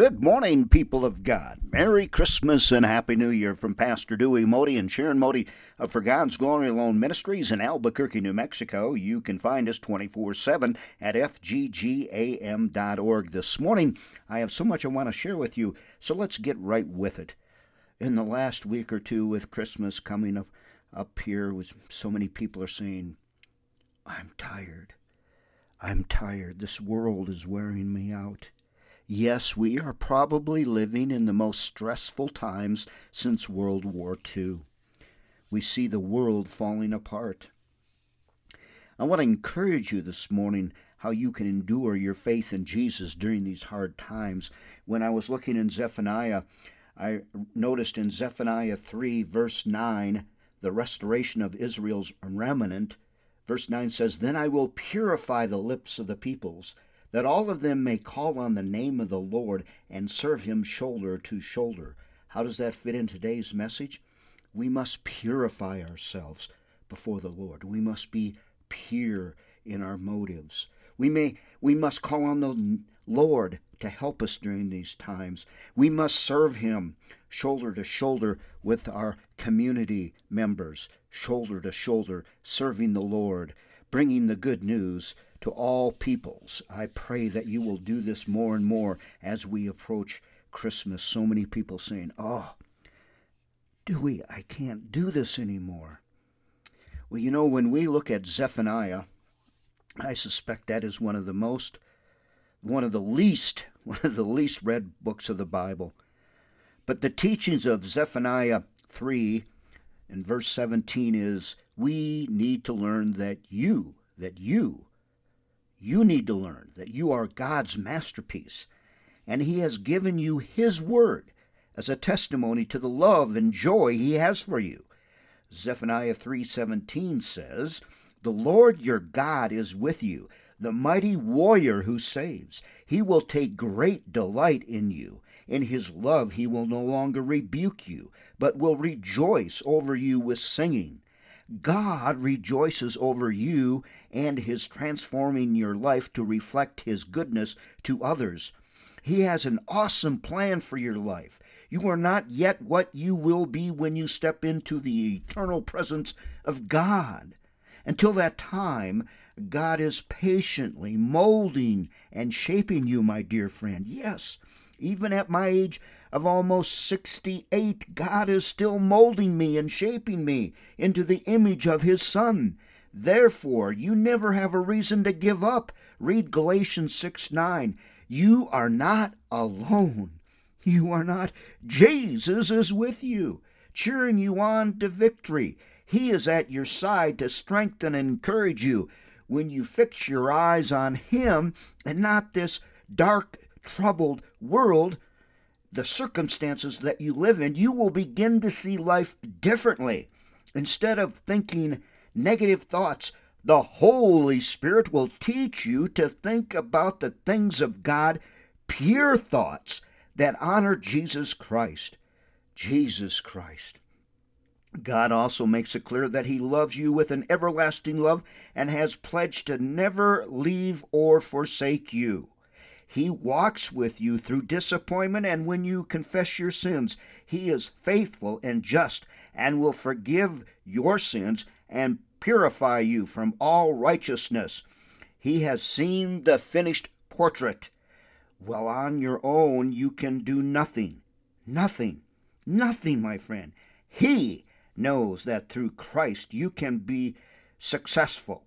Good morning, people of God. Merry Christmas and Happy New Year from Pastor Dewey Modi and Sharon Modi of For God's Glory Alone Ministries in Albuquerque, New Mexico. You can find us 24 7 at fggam.org. This morning, I have so much I want to share with you, so let's get right with it. In the last week or two, with Christmas coming up, up here, with so many people are saying, I'm tired. I'm tired. This world is wearing me out. Yes, we are probably living in the most stressful times since World War II. We see the world falling apart. I want to encourage you this morning how you can endure your faith in Jesus during these hard times. When I was looking in Zephaniah, I noticed in Zephaniah 3, verse 9, the restoration of Israel's remnant. Verse 9 says, Then I will purify the lips of the peoples that all of them may call on the name of the Lord and serve him shoulder to shoulder. How does that fit in today's message? We must purify ourselves before the Lord. We must be pure in our motives. We may we must call on the Lord to help us during these times. We must serve him shoulder to shoulder with our community members, shoulder to shoulder, serving the Lord, bringing the good news to all peoples. I pray that you will do this more and more as we approach Christmas. So many people saying, Oh, Dewey, I can't do this anymore. Well, you know, when we look at Zephaniah, I suspect that is one of the most, one of the least, one of the least read books of the Bible. But the teachings of Zephaniah 3 and verse 17 is we need to learn that you, that you you need to learn that you are God's masterpiece, and He has given you His Word as a testimony to the love and joy He has for you. Zephaniah 3:17 says, "The Lord your God is with you, the mighty warrior who saves. He will take great delight in you. In his love he will no longer rebuke you, but will rejoice over you with singing. God rejoices over you and His transforming your life to reflect His goodness to others. He has an awesome plan for your life. You are not yet what you will be when you step into the eternal presence of God. Until that time, God is patiently molding and shaping you, my dear friend. Yes, even at my age of almost 68, God is still molding me and shaping me into the image of His Son. Therefore, you never have a reason to give up. Read Galatians 6 9. You are not alone. You are not. Jesus is with you, cheering you on to victory. He is at your side to strengthen and encourage you when you fix your eyes on Him and not this dark, troubled world the circumstances that you live in, you will begin to see life differently. Instead of thinking negative thoughts, the Holy Spirit will teach you to think about the things of God, pure thoughts that honor Jesus Christ. Jesus Christ. God also makes it clear that He loves you with an everlasting love and has pledged to never leave or forsake you. He walks with you through disappointment, and when you confess your sins, He is faithful and just and will forgive your sins and purify you from all righteousness. He has seen the finished portrait. Well, on your own, you can do nothing. Nothing. Nothing, my friend. He knows that through Christ you can be successful.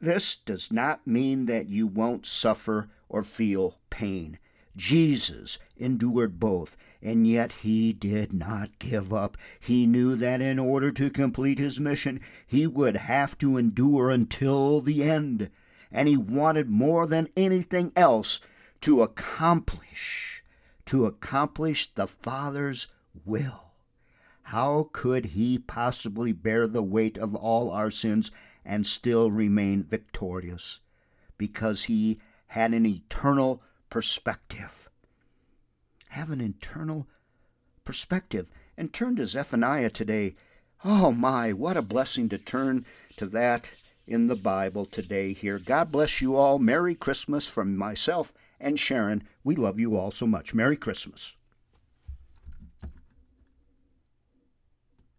This does not mean that you won't suffer or feel pain. Jesus endured both, and yet he did not give up. He knew that in order to complete his mission, he would have to endure until the end, and he wanted more than anything else to accomplish to accomplish the Father's will. How could he possibly bear the weight of all our sins and still remain victorious? Because he had an eternal perspective. Have an eternal perspective. And turn to Zephaniah today. Oh my, what a blessing to turn to that in the Bible today here. God bless you all. Merry Christmas from myself and Sharon, we love you all so much. Merry Christmas.